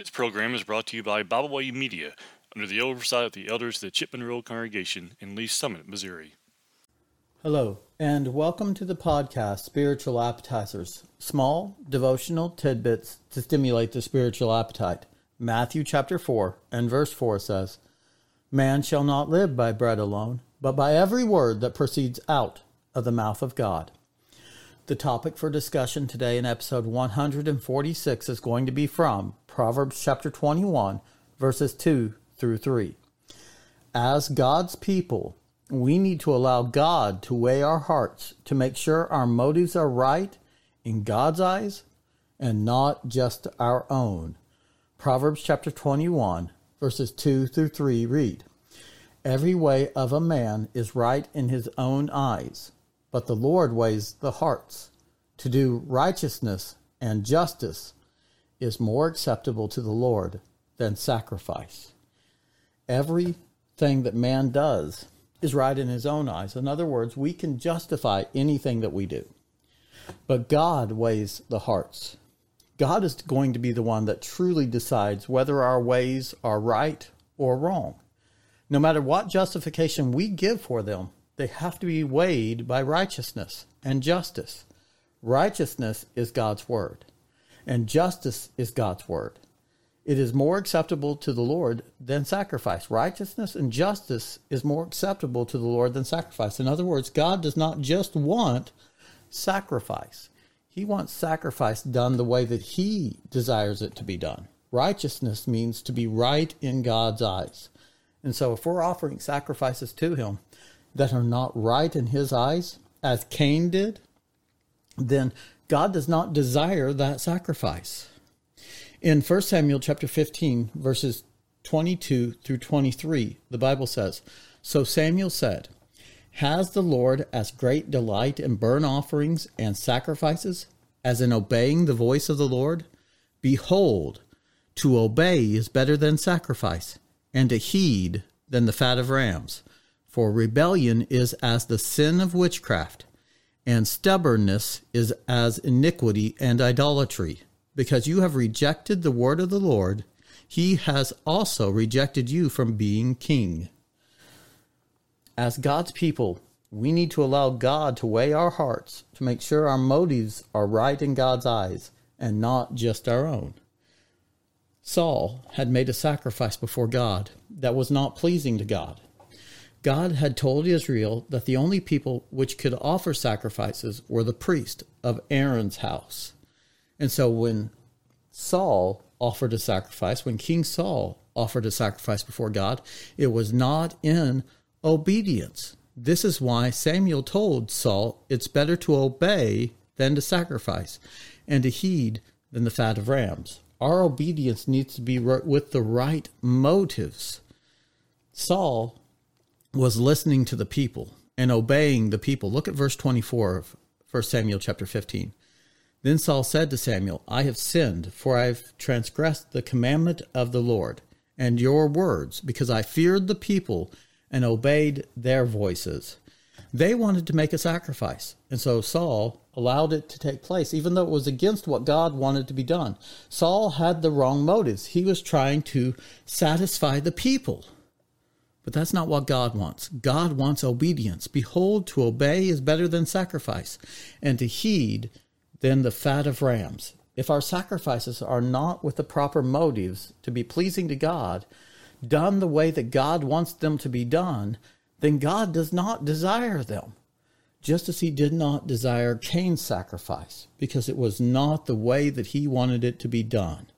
This program is brought to you by Byway Media under the oversight of the elders of the Chapman Road Congregation in Lee's Summit, Missouri. Hello, and welcome to the podcast Spiritual Appetizers small devotional tidbits to stimulate the spiritual appetite. Matthew chapter 4 and verse 4 says, Man shall not live by bread alone, but by every word that proceeds out of the mouth of God. The topic for discussion today in episode 146 is going to be from Proverbs chapter 21, verses 2 through 3. As God's people, we need to allow God to weigh our hearts to make sure our motives are right in God's eyes and not just our own. Proverbs chapter 21, verses 2 through 3 read Every way of a man is right in his own eyes but the Lord weighs the hearts. To do righteousness and justice is more acceptable to the Lord than sacrifice. Everything that man does is right in his own eyes. In other words, we can justify anything that we do. But God weighs the hearts. God is going to be the one that truly decides whether our ways are right or wrong. No matter what justification we give for them, they have to be weighed by righteousness and justice. Righteousness is God's word, and justice is God's word. It is more acceptable to the Lord than sacrifice. Righteousness and justice is more acceptable to the Lord than sacrifice. In other words, God does not just want sacrifice, He wants sacrifice done the way that He desires it to be done. Righteousness means to be right in God's eyes. And so, if we're offering sacrifices to Him, that are not right in his eyes, as Cain did, then God does not desire that sacrifice. In 1 Samuel chapter 15, verses 22 through 23, the Bible says, So Samuel said, Has the Lord as great delight in burnt offerings and sacrifices as in obeying the voice of the Lord? Behold, to obey is better than sacrifice, and to heed than the fat of rams. For rebellion is as the sin of witchcraft, and stubbornness is as iniquity and idolatry. Because you have rejected the word of the Lord, he has also rejected you from being king. As God's people, we need to allow God to weigh our hearts to make sure our motives are right in God's eyes and not just our own. Saul had made a sacrifice before God that was not pleasing to God. God had told Israel that the only people which could offer sacrifices were the priest of Aaron's house. And so when Saul offered a sacrifice, when King Saul offered a sacrifice before God, it was not in obedience. This is why Samuel told Saul it's better to obey than to sacrifice, and to heed than the fat of rams. Our obedience needs to be with the right motives. Saul was listening to the people and obeying the people. Look at verse 24 of 1 Samuel chapter 15. Then Saul said to Samuel, I have sinned, for I have transgressed the commandment of the Lord and your words, because I feared the people and obeyed their voices. They wanted to make a sacrifice, and so Saul allowed it to take place, even though it was against what God wanted to be done. Saul had the wrong motives. He was trying to satisfy the people. But that's not what God wants. God wants obedience. Behold, to obey is better than sacrifice, and to heed than the fat of rams. If our sacrifices are not with the proper motives to be pleasing to God, done the way that God wants them to be done, then God does not desire them. Just as he did not desire Cain's sacrifice, because it was not the way that he wanted it to be done.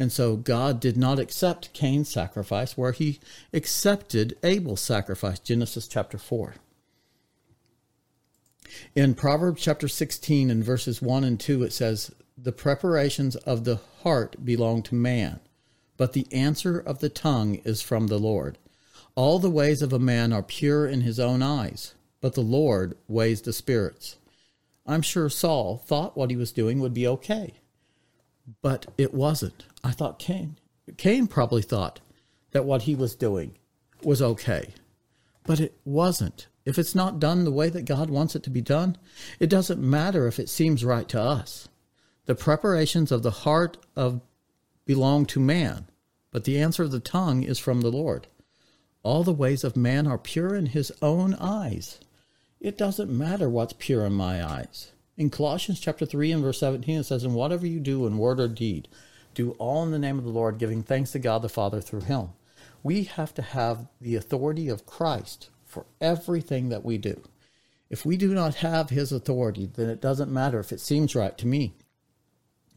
And so God did not accept Cain's sacrifice where he accepted Abel's sacrifice, Genesis chapter 4. In Proverbs chapter 16 and verses 1 and 2, it says, The preparations of the heart belong to man, but the answer of the tongue is from the Lord. All the ways of a man are pure in his own eyes, but the Lord weighs the spirits. I'm sure Saul thought what he was doing would be okay but it wasn't. I thought Cain, Cain probably thought that what he was doing was okay, but it wasn't. If it's not done the way that God wants it to be done, it doesn't matter if it seems right to us. The preparations of the heart of belong to man, but the answer of the tongue is from the Lord. All the ways of man are pure in his own eyes. It doesn't matter what's pure in my eyes. In Colossians chapter 3 and verse 17 it says, "And whatever you do in word or deed, do all in the name of the Lord, giving thanks to God the Father through him." We have to have the authority of Christ for everything that we do. If we do not have his authority, then it doesn't matter if it seems right to me.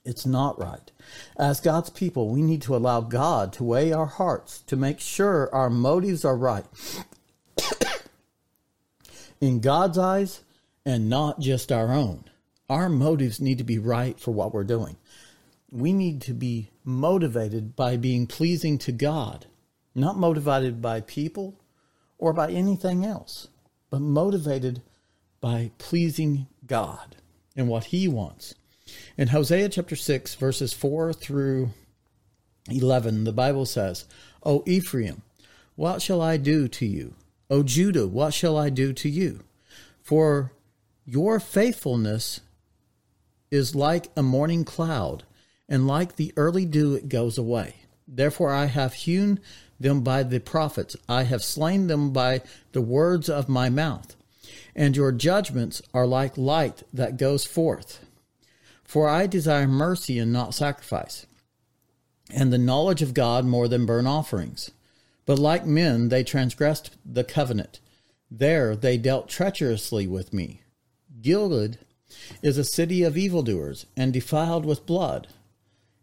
It's not right. As God's people, we need to allow God to weigh our hearts to make sure our motives are right in God's eyes and not just our own. Our motives need to be right for what we're doing. We need to be motivated by being pleasing to God, not motivated by people or by anything else, but motivated by pleasing God and what He wants. In Hosea chapter 6, verses 4 through 11, the Bible says, O Ephraim, what shall I do to you? O Judah, what shall I do to you? For your faithfulness is like a morning cloud, and like the early dew it goes away. Therefore I have hewn them by the prophets, I have slain them by the words of my mouth. And your judgments are like light that goes forth. For I desire mercy and not sacrifice, and the knowledge of God more than burnt offerings. But like men, they transgressed the covenant. There they dealt treacherously with me. Gilead is a city of evildoers and defiled with blood.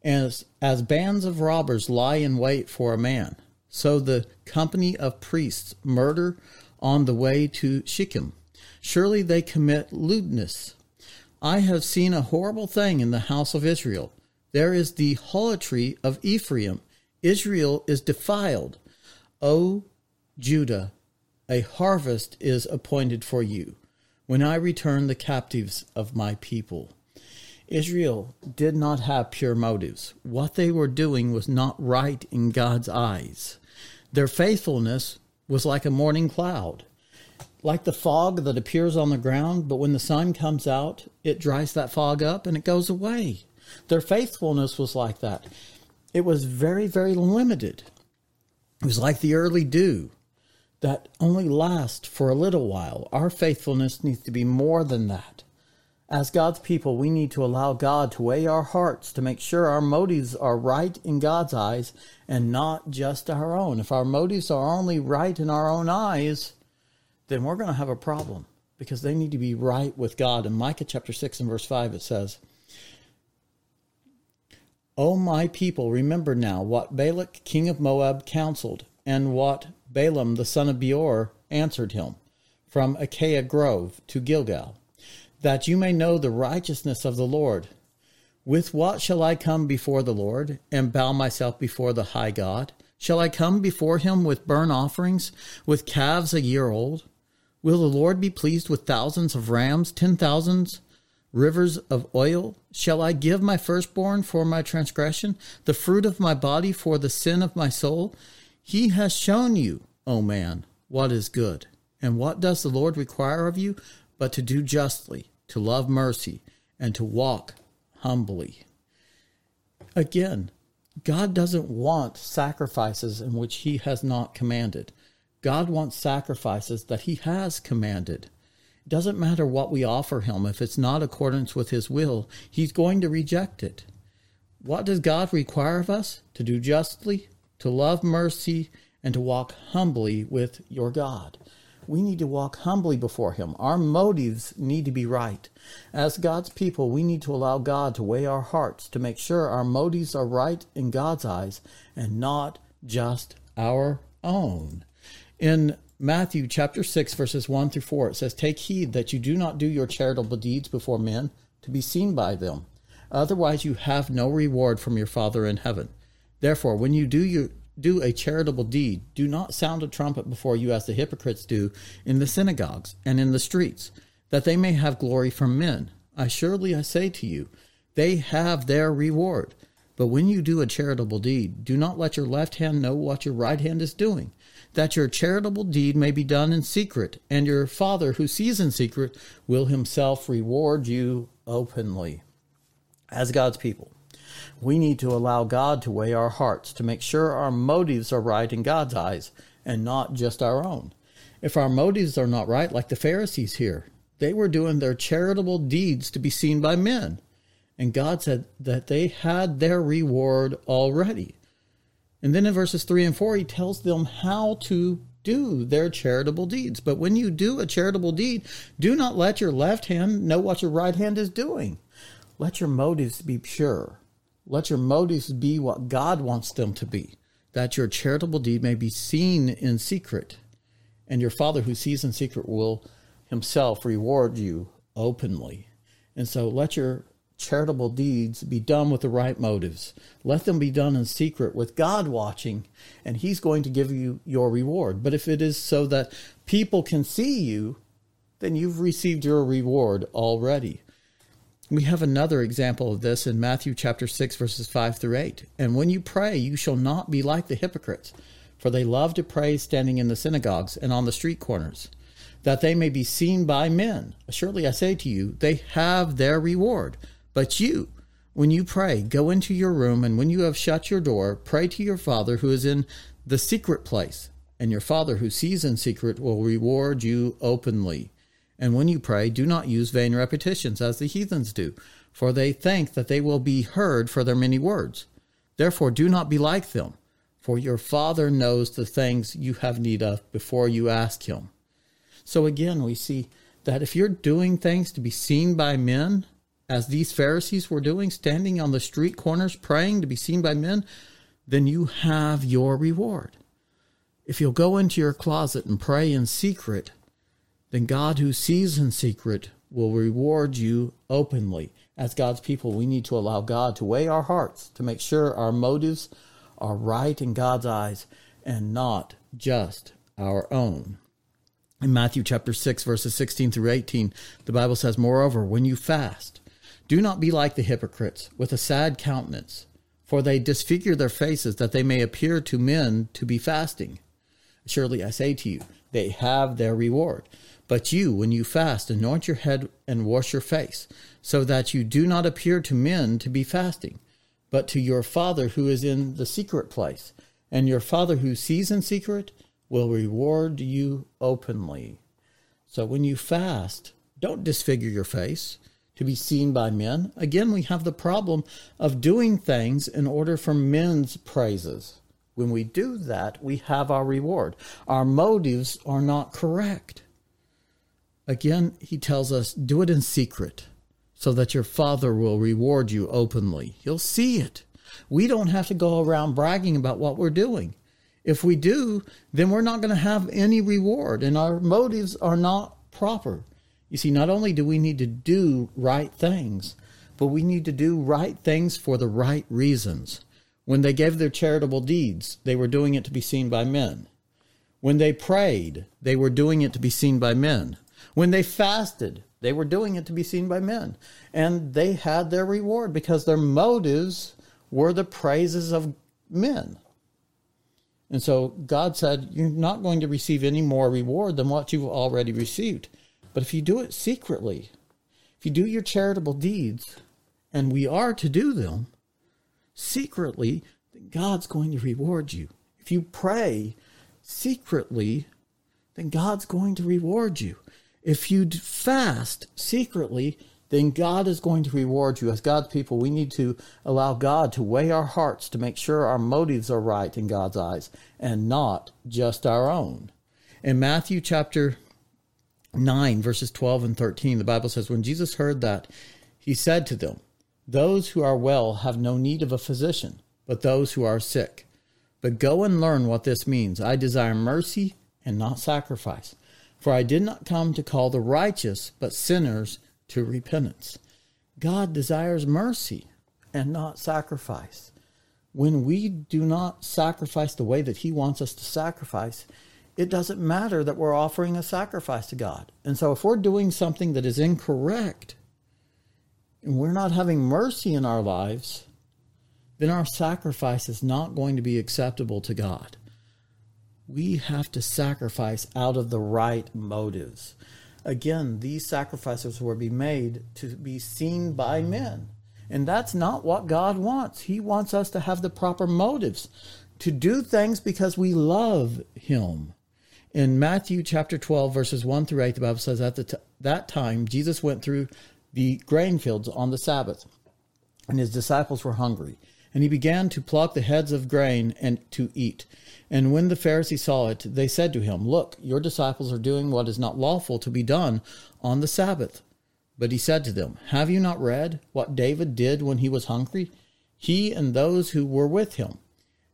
As, as bands of robbers lie in wait for a man, so the company of priests murder on the way to Shechem. Surely they commit lewdness I have seen a horrible thing in the house of Israel. There is the harlotry of Ephraim. Israel is defiled. O Judah, a harvest is appointed for you when I return the captives of my people. Israel did not have pure motives. What they were doing was not right in God's eyes. Their faithfulness was like a morning cloud like the fog that appears on the ground, but when the sun comes out, it dries that fog up and it goes away. Their faithfulness was like that. It was very, very limited. It was like the early dew that only lasts for a little while. Our faithfulness needs to be more than that. As God's people, we need to allow God to weigh our hearts to make sure our motives are right in God's eyes and not just our own. If our motives are only right in our own eyes, then we're going to have a problem because they need to be right with God. In Micah chapter 6 and verse 5, it says, O my people, remember now what Balak king of Moab counseled, and what Balaam the son of Beor answered him from Acacia Grove to Gilgal, that you may know the righteousness of the Lord. With what shall I come before the Lord, and bow myself before the high God? Shall I come before him with burnt offerings, with calves a year old? Will the Lord be pleased with thousands of rams, ten thousands rivers of oil? Shall I give my firstborn for my transgression, the fruit of my body for the sin of my soul? He has shown you, O man, what is good. And what does the Lord require of you but to do justly, to love mercy, and to walk humbly? Again, God doesn't want sacrifices in which he has not commanded. God wants sacrifices that He has commanded. It doesn't matter what we offer Him, if it's not accordance with His will, He's going to reject it. What does God require of us? To do justly, to love mercy, and to walk humbly with your God. We need to walk humbly before Him. Our motives need to be right. As God's people, we need to allow God to weigh our hearts to make sure our motives are right in God's eyes and not just our own. In Matthew chapter 6, verses 1 through 4, it says, Take heed that you do not do your charitable deeds before men to be seen by them. Otherwise, you have no reward from your Father in heaven. Therefore, when you do you do a charitable deed, do not sound a trumpet before you as the hypocrites do in the synagogues and in the streets, that they may have glory from men. I surely I say to you, they have their reward. But when you do a charitable deed, do not let your left hand know what your right hand is doing that your charitable deed may be done in secret, and your Father who sees in secret will himself reward you openly. As God's people, we need to allow God to weigh our hearts to make sure our motives are right in God's eyes and not just our own. If our motives are not right, like the Pharisees here, they were doing their charitable deeds to be seen by men. And God said that they had their reward already. And then in verses 3 and 4, he tells them how to do their charitable deeds. But when you do a charitable deed, do not let your left hand know what your right hand is doing. Let your motives be pure. Let your motives be what God wants them to be, that your charitable deed may be seen in secret. And your Father who sees in secret will himself reward you openly. And so let your charitable deeds be done with the right motives. Let them be done in secret with God watching, and He's going to give you your reward. But if it is so that people can see you, then you've received your reward already. We have another example of this in Matthew chapter 6 verses 5 through 8. And when you pray, you shall not be like the hypocrites, for they love to pray standing in the synagogues and on the street corners that they may be seen by men. Surely I say to you, they have their reward. But you, when you pray, go into your room, and when you have shut your door, pray to your Father who is in the secret place, and your Father who sees in secret will reward you openly. And when you pray, do not use vain repetitions as the heathens do, for they think that they will be heard for their many words. Therefore, do not be like them, for your Father knows the things you have need of before you ask Him. So again, we see that if you're doing things to be seen by men, as these Pharisees were doing, standing on the street corners praying to be seen by men, then you have your reward. If you'll go into your closet and pray in secret, then God who sees in secret will reward you openly. As God's people, we need to allow God to weigh our hearts to make sure our motives are right in God's eyes and not just our own. In Matthew chapter 6, verses 16 through 18, the Bible says, Moreover, when you fast, do not be like the hypocrites, with a sad countenance, for they disfigure their faces that they may appear to men to be fasting. Surely I say to you, they have their reward. But you, when you fast, anoint your head and wash your face, so that you do not appear to men to be fasting, but to your Father who is in the secret place. And your Father who sees in secret will reward you openly. So when you fast, don't disfigure your face to be seen by men. Again, we have the problem of doing things in order for men's praises. When we do that, we have our reward. Our motives are not correct. Again, he tells us do it in secret so that your Father will reward you openly. He'll see it. We don't have to go around bragging about what we're doing. If we do, then we're not going to have any reward, and our motives are not proper. You see, not only do we need to do right things, but we need to do right things for the right reasons. When they gave their charitable deeds, they were doing it to be seen by men. When they prayed, they were doing it to be seen by men. When they fasted, they were doing it to be seen by men. And they had their reward because their motives were the praises of men. And so God said, You're not going to receive any more reward than what you've already received. But if you do it secretly, if you do your charitable deeds, and we are to do them secretly, then God's going to reward you. If you pray secretly, then God's going to reward you. If you fast secretly, then God is going to reward you. As God's people, we need to allow God to weigh our hearts to make sure our motives are right in God's eyes and not just our own. In Matthew chapter 9, verses 12 and 13, the Bible says, When Jesus heard that, he said to them, Those who are well have no need of a physician, but those who are sick. But go and learn what this means. I desire mercy and not sacrifice. For I did not come to call the righteous, but sinners to repentance. God desires mercy and not sacrifice. When we do not sacrifice the way that He wants us to sacrifice, it doesn't matter that we're offering a sacrifice to God. And so if we're doing something that is incorrect and we're not having mercy in our lives, then our sacrifice is not going to be acceptable to God. We have to sacrifice out of the right motives. Again, these sacrifices will be made to be seen by men. And that's not what God wants. He wants us to have the proper motives to do things because we love Him. In Matthew chapter 12, verses 1 through 8, the Bible says, At t- that time, Jesus went through the grain fields on the Sabbath, and his disciples were hungry. And he began to pluck the heads of grain and to eat. And when the Pharisees saw it, they said to him, Look, your disciples are doing what is not lawful to be done on the Sabbath. But he said to them, Have you not read what David did when he was hungry? He and those who were with him.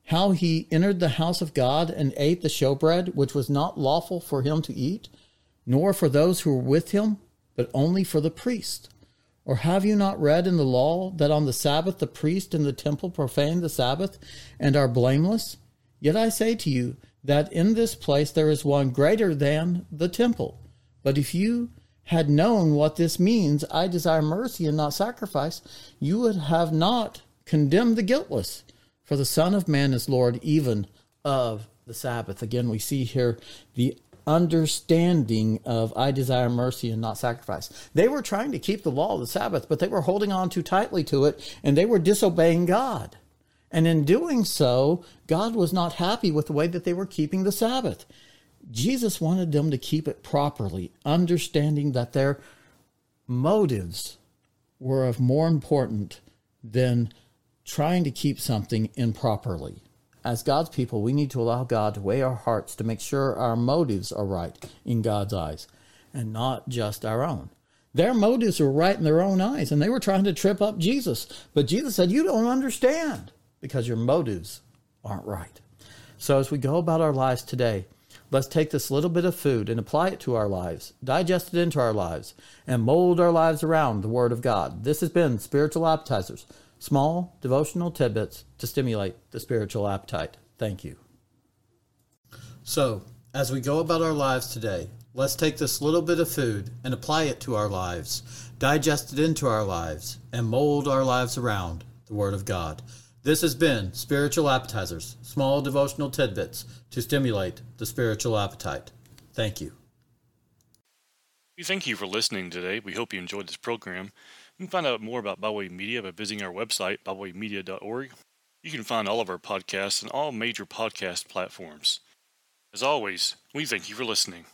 How he entered the house of God and ate the showbread, which was not lawful for him to eat, nor for those who were with him, but only for the priest. Or have you not read in the law that on the Sabbath the priest in the temple profane the Sabbath and are blameless? Yet I say to you that in this place there is one greater than the temple. But if you had known what this means, I desire mercy and not sacrifice, you would have not condemned the guiltless. For the Son of Man is Lord even of the Sabbath. Again, we see here the understanding of I desire mercy and not sacrifice. They were trying to keep the law of the Sabbath, but they were holding on too tightly to it and they were disobeying God. And in doing so, God was not happy with the way that they were keeping the Sabbath. Jesus wanted them to keep it properly, understanding that their motives were of more important than trying to keep something improperly. As God's people, we need to allow God to weigh our hearts to make sure our motives are right in God's eyes and not just our own. Their motives were right in their own eyes, and they were trying to trip up Jesus. But Jesus said, You don't understand because your motives aren't right. So, as we go about our lives today, let's take this little bit of food and apply it to our lives, digest it into our lives, and mold our lives around the Word of God. This has been Spiritual Appetizers, small devotional tidbits to stimulate the spiritual appetite. Thank you. So, as we go about our lives today, let's take this little bit of food and apply it to our lives, digest it into our lives, and mold our lives around the Word of God. This has been Spiritual Appetizers, small devotional tidbits to stimulate the spiritual appetite. Thank you. We thank you for listening today. We hope you enjoyed this program. You can find out more about Byway Media by visiting our website, bywaymedia.org. You can find all of our podcasts on all major podcast platforms. As always, we thank you for listening.